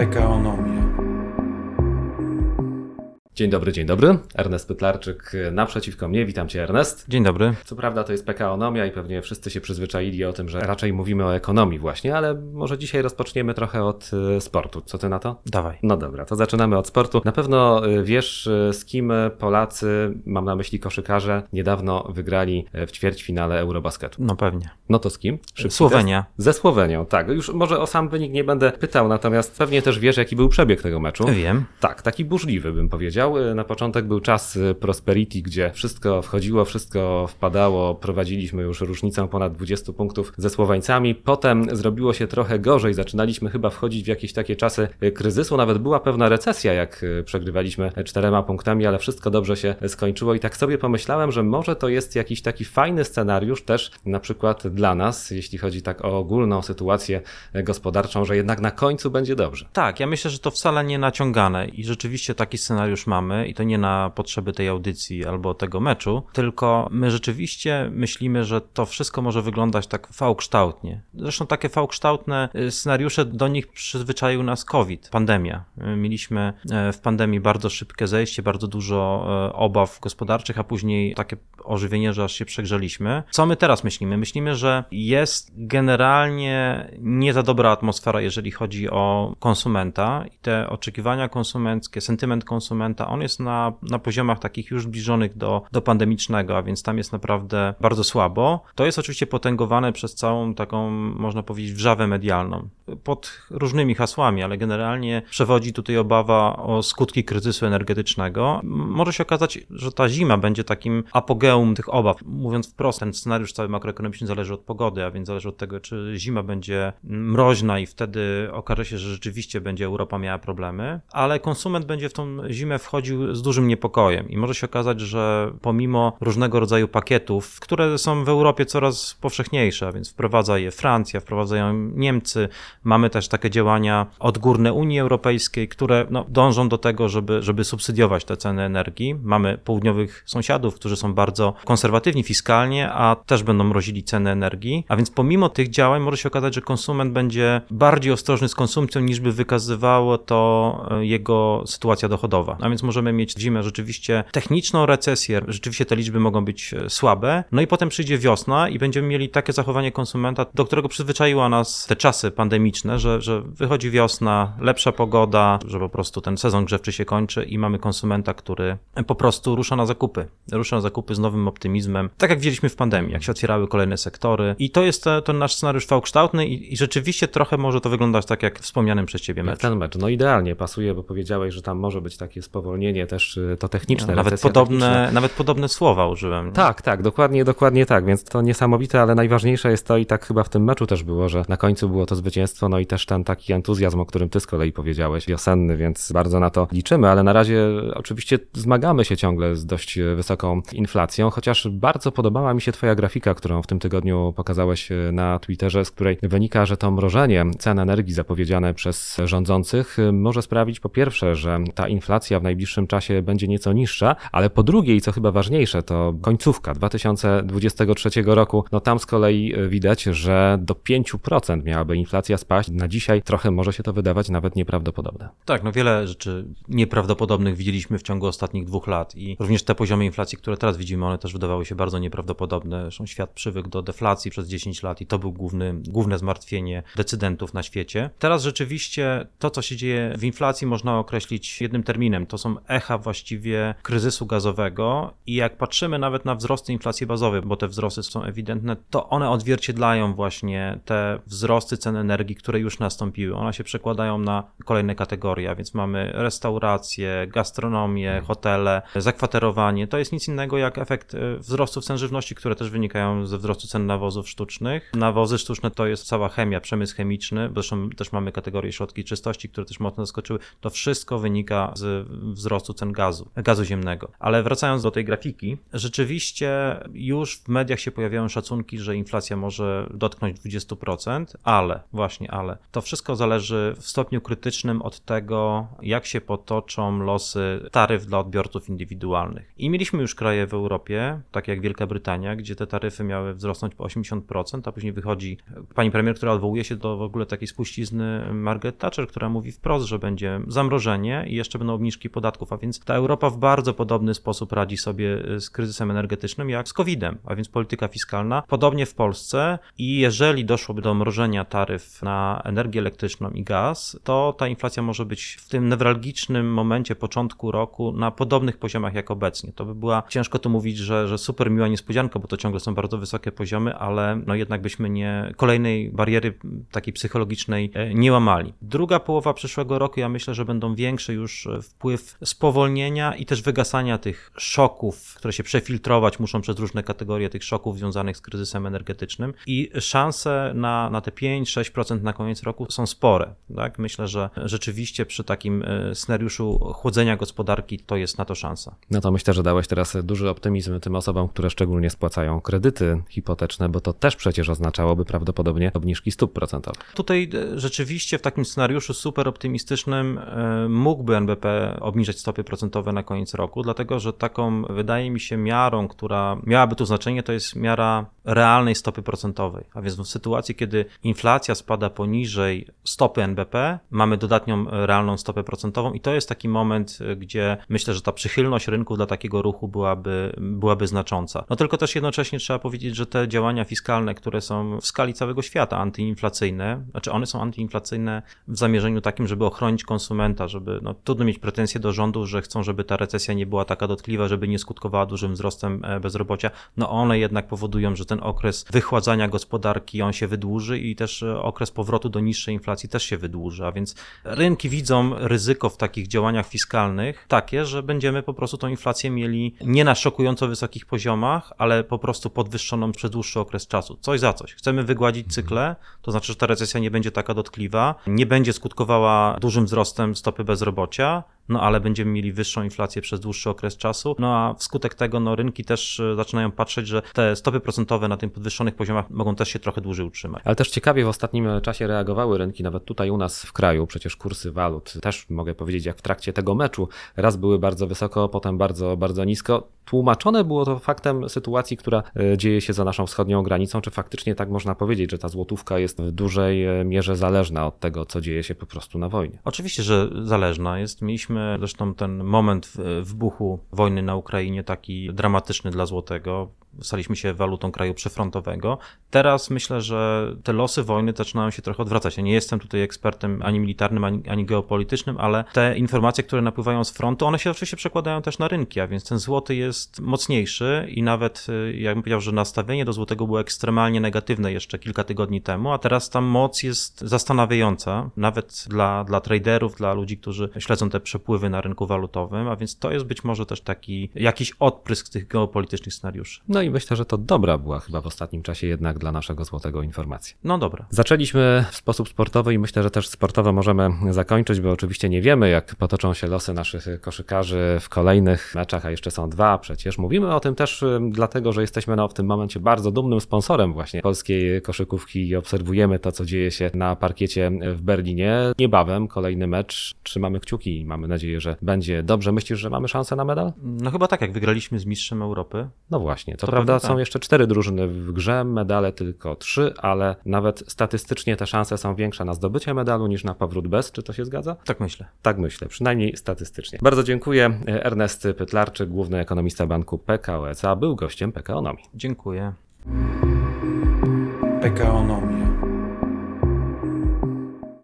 PKOnomia. Dzień dobry, dzień dobry. Ernest Pytlarczyk e, naprzeciwko mnie. Witam Cię, Ernest. Dzień dobry. Co prawda to jest PKOnomia i pewnie wszyscy się przyzwyczaili o tym, że raczej mówimy o ekonomii właśnie, ale może dzisiaj rozpoczniemy trochę od e, sportu. Co Ty na to? Dawaj. No dobra, to zaczynamy od sportu. Na pewno e, wiesz, z kim Polacy, mam na myśli koszykarze, niedawno wygrali w ćwierćfinale Eurobasketu. No pewnie. No to z kim? Szybki Słowenia. Test? Ze Słowenią, tak. Już może o sam wynik nie będę pytał, natomiast pewnie też wiesz, jaki był przebieg tego meczu. Wiem. Tak, taki burzliwy bym powiedział. Na początek był czas y, Prosperity, gdzie wszystko wchodziło, wszystko wpadało. Prowadziliśmy już różnicę ponad 20 punktów ze Słoweńcami. Potem zrobiło się trochę gorzej. Zaczynaliśmy chyba wchodzić w jakieś takie czasy y, kryzysu. Nawet była pewna recesja, jak y, przegrywaliśmy czterema punktami, ale wszystko dobrze się skończyło. I tak sobie pomyślałem, że może to jest jakiś taki fajny scenariusz też na przykład dla nas, jeśli chodzi tak o ogólną sytuację gospodarczą, że jednak na końcu będzie dobrze. Tak, ja myślę, że to wcale nie naciągane i rzeczywiście taki scenariusz mamy i to nie na potrzeby tej audycji albo tego meczu, tylko my rzeczywiście myślimy, że to wszystko może wyglądać tak V-kształtnie. Zresztą takie V-kształtne y, scenariusze do nich przyzwyczaił nas COVID, pandemia. Y, mieliśmy y, w pandemii bardzo szybkie zejście, bardzo dużo obaw gospodarczych, a później takie ożywienie, że aż się przegrzeliśmy. Co my teraz myślimy? Myślimy, że jest generalnie nie za dobra atmosfera, jeżeli chodzi o konsumenta i te oczekiwania konsumenckie, sentyment konsumenta, on jest na, na poziomach takich już zbliżonych do, do pandemicznego, a więc tam jest naprawdę bardzo słabo. To jest oczywiście potęgowane przez całą taką, można powiedzieć, wrzawę medialną. Pod różnymi hasłami, ale generalnie przewodzi tutaj obawa o skutki kryzysu energetycznego. Może się okazać, że ta zima będzie takim apogeum tych obaw. Mówiąc wprost, ten scenariusz cały makroekonomiczny zależy od pogody, a więc zależy od tego, czy zima będzie mroźna i wtedy okaże się, że rzeczywiście będzie Europa miała problemy, ale konsument będzie w tą zimę wchodził z dużym niepokojem i może się okazać, że pomimo różnego rodzaju pakietów, które są w Europie coraz powszechniejsze, a więc wprowadza je Francja, wprowadzają Niemcy, mamy też takie działania odgórne Unii Europejskiej, które no, dążą do tego, żeby, żeby subsydiować te ceny energii. Mamy południowych sąsiadów, którzy są bardzo konserwatywni fiskalnie, a też będą mrozili ceny energii, a więc pomimo tych działań może się okazać, że konsument będzie bardziej ostrożny z konsumpcją niż by wykazywało to e, jego sytuacja dochodowa. A więc możemy mieć zimę rzeczywiście techniczną recesję, rzeczywiście te liczby mogą być e, słabe, no i potem przyjdzie wiosna i będziemy mieli takie zachowanie konsumenta, do którego przyzwyczaiła nas te czasy pandemiczne, że, że wychodzi wiosna, lepsza pogoda, że po prostu ten sezon grzewczy się kończy i mamy konsumenta, który po prostu rusza na zakupy. Rusza na zakupy z nowym optymizmem, tak jak widzieliśmy w pandemii, jak się otwierały kolejne sektory i to jest ten nasz scenariusz V-kształtny i, i rzeczywiście trochę może to wyglądać tak jak wspomnianym przez ciebie mecz. ten mecz, no idealnie pasuje, bo powiedziałeś, że tam może być takie spowolnienie też y, to techniczne. nawet podobne, techniczna. nawet podobne słowa użyłem. Tak, tak, dokładnie, dokładnie tak, więc to niesamowite, ale najważniejsze jest to i tak chyba w tym meczu też było, że na końcu było to zwycięstwo, no i też ten taki entuzjazm, o którym ty z kolei powiedziałeś, wiosenny, więc bardzo na to liczymy, ale na razie oczywiście zmagamy się ciągle z dość wysoką inflacją, chociaż bardzo podobała mi się twoja grafika, którą w tym tygodniu pokazałeś y, na Twitterze, z której wynika, że to mrożenie cen energii zapowiedziane przez rządzących y, może sprawić po pierwsze, że ta inflacja w najbliższym czasie będzie nieco niższa, ale po drugie i co chyba ważniejsze, to końcówka 2023 roku, no tam z kolei y, widać, że do 5% miałaby inflacja spaść. Na dzisiaj trochę może się to wydawać nawet nieprawdopodobne. Tak, no wiele rzeczy nieprawdopodobnych widzieliśmy w ciągu ostatnich dwóch lat i również te poziomy inflacji, które teraz widzimy, one też wydawały się bardzo nieprawdopodobne. Zresztą świat przywykł do deflacji przez 10 lat i to był główny, główne zmartwienie decydentów na świecie. Teraz rzeczywiście to, co się dzieje w inflacji, można określić jednym terminem. To są echa właściwie kryzysu gazowego i jak patrzymy nawet na wzrosty inflacji bazowej, bo te wzrosty są ewidentne, to one odzwierciedlają właśnie te wzrosty cen energii, które już nastąpiły. One się przekładają na kolejne kategorie, a więc mamy restauracje, gastronomię, hotele, zakwaterowanie. To jest nic innego jak efekt e, wzrostu cen żywności, które też wynikają ze wzrostu cen nawozów sztucznych. Nawozy sztuczne to jest cała chemia, przemysł chemiczny, zresztą też mamy kategorię środki czystości, które też mocno zaskoczyły. To wszystko wynika z wzrostu cen gazu, gazu ziemnego. Ale wracając do tej grafiki, rzeczywiście już w mediach się pojawiają szacunki, że inflacja może dotknąć 20%, ale, właśnie ale, to wszystko zależy w stopniu krytycznym od tego, jak się potoczą losy taryf dla odbiorców indywidualnych. I mieliśmy już kraje w Europie, takie jak Wielka Brytania, gdzie te taryfy miały wzrosnąć po 80%, a później wychodzi pani premier, która odwołuje się do w ogóle takiej spuścizny Margaret Thatcher, która mówi wprost, że będzie zamrożenie i jeszcze będą obniżki podatków, a więc ta Europa w bardzo podobny sposób radzi sobie z kryzysem energetycznym jak z COVID-em, a więc polityka fiskalna. Podobnie w Polsce i jeżeli doszłoby do mrożenia taryf na energię elektryczną i gaz, to ta inflacja może być w tym newralgicznym momencie początku roku na podobnych poziomach jak obecnie. To by była, ciężko tu mówić, że, że super miła niespodzianka, bo to ciągle są bardzo wysokie poziomy, ale no jednak byśmy nie, kolejnej bariery takiej psychologicznej e, nie łamali. Druga połowa przyszłego roku, ja myślę, że będą większe już e, wpływ spowolnienia i też wygasania tych szoków, które się przefiltrować muszą przez różne kategorie tych szoków związanych z kryzysem energetycznym i szanse na, na te 5-6% na koniec roku są spore. Tak? Myślę, że rzeczywiście przy takim e, scenariuszu chłodzenia gospodarki to jest na to szansa. No to myślę, że dałeś teraz duży optymizm tym osobom, które szczególnie spłacają kredyty hipoteczne, bo to też przecież oznaczałoby prawdopodobnie obniżki stóp procentowych. Tutaj e, rzeczywiście w takim scenariuszu super optymistycznym e, mógłby NBP obniżać stopy procentowe na koniec roku, dlatego że taką, wydaje mi się, miarą, która miałaby tu znaczenie, to jest miara realnej stopy procentowej. A więc w sytuacji, kiedy inflacja spada poniżej stopy NBP, mamy dodatnią realną stopę procentową i to jest taki moment, e, gdzie myślę, że ta przychylność rynku dla takiego ruchu byłaby, byłaby znacząca. No tylko też jednocześnie trzeba powiedzieć, że te działania fiskalne, które są w skali całego świata antyinflacyjne, znaczy one są antyinflacyjne w zamierzeniu takim, żeby ochronić konsumenta, żeby, no trudno mieć pretensje do rządu, że chcą, żeby ta recesja nie była taka dotkliwa, żeby nie skutkowała dużym wzrostem e, bezrobocia, no one jednak powodują, że ten okres wychładzania gospodarki, on się wydłuży i też e, okres powrotu do niższej inflacji też się wydłuży, a więc rynki widzą ryzyko w takich działaniach fiskalnych takie, że będziemy po prostu tą inflację mieli nie na szokująco wysokich poziomach, ale po prostu podwyższoną przez dłuższy okres czasu. Coś za coś. Chcemy wygładzić cykle, to znaczy, że ta recesja nie będzie taka dotkliwa, nie będzie skutkowała dużym wzrostem stopy bezrobocia, no ale będziemy mieli wyższą inflację przez dłuższy okres czasu, no a wskutek tego no, rynki też e, zaczynają patrzeć, że te stopy procentowe na tym podwyższonych poziomach mogą też się trochę dłużej utrzymać. Ale też ciekawie w ostatnim czasie reagowały rynki, nawet tutaj u nas w kraju, przecież kursy walut też mogę powiedzieć, jak w trakcie tego meczu, raz były bardzo wysoko, potem bardzo, bardzo nisko. Tłumaczone było to faktem sytuacji, która e, dzieje się za naszą wschodnią granicą, czy faktycznie tak można powiedzieć, że ta złotówka jest w dużej e, mierze zależna od tego, co dzieje się po prostu na wojnie. Oczywiście, że zależna jest. Mieliśmy zresztą ten moment wybuchu wojny na Ukrainie taki dramatyczny dla złotego staliśmy się walutą kraju przyfrontowego. Teraz myślę, że te losy wojny zaczynają się trochę odwracać. Ja nie jestem tutaj ekspertem ani militarnym, ani, ani geopolitycznym, ale te informacje, które napływają z frontu, one się oczywiście przekładają też na rynki, a więc ten złoty jest mocniejszy i nawet, y, jak bym powiedział, że nastawienie do złotego było ekstremalnie negatywne jeszcze kilka tygodni temu, a teraz ta moc jest zastanawiająca, nawet dla, dla traderów, dla ludzi, którzy śledzą te przepływy na rynku walutowym, a więc to jest być może też taki jakiś odprysk tych geopolitycznych scenariuszy. No i myślę, że to dobra była chyba w ostatnim czasie jednak dla naszego złotego informacja. No dobra. Zaczęliśmy w sposób sportowy i myślę, że też sportowo możemy zakończyć, bo oczywiście nie wiemy, jak potoczą się losy naszych koszykarzy w kolejnych meczach, a jeszcze są dwa przecież. Mówimy o tym też dlatego, że jesteśmy no, w tym momencie bardzo dumnym sponsorem właśnie polskiej koszykówki i obserwujemy to, co dzieje się na parkiecie w Berlinie. Niebawem kolejny mecz. Trzymamy kciuki i mamy nadzieję, że będzie dobrze. Myślisz, że mamy szansę na medal? No chyba tak, jak wygraliśmy z mistrzem Europy. No właśnie, to, to prawda, tak. są jeszcze cztery drużyny w grze, medale tylko trzy, ale nawet statystycznie te szanse są większe na zdobycie medalu niż na powrót bez. Czy to się zgadza? Tak myślę. Tak myślę, przynajmniej statystycznie. Bardzo dziękuję. Ernest Pytlarczyk, główny ekonomista banku PKO SA, był gościem PKOnomii. Dziękuję. PKOnomii.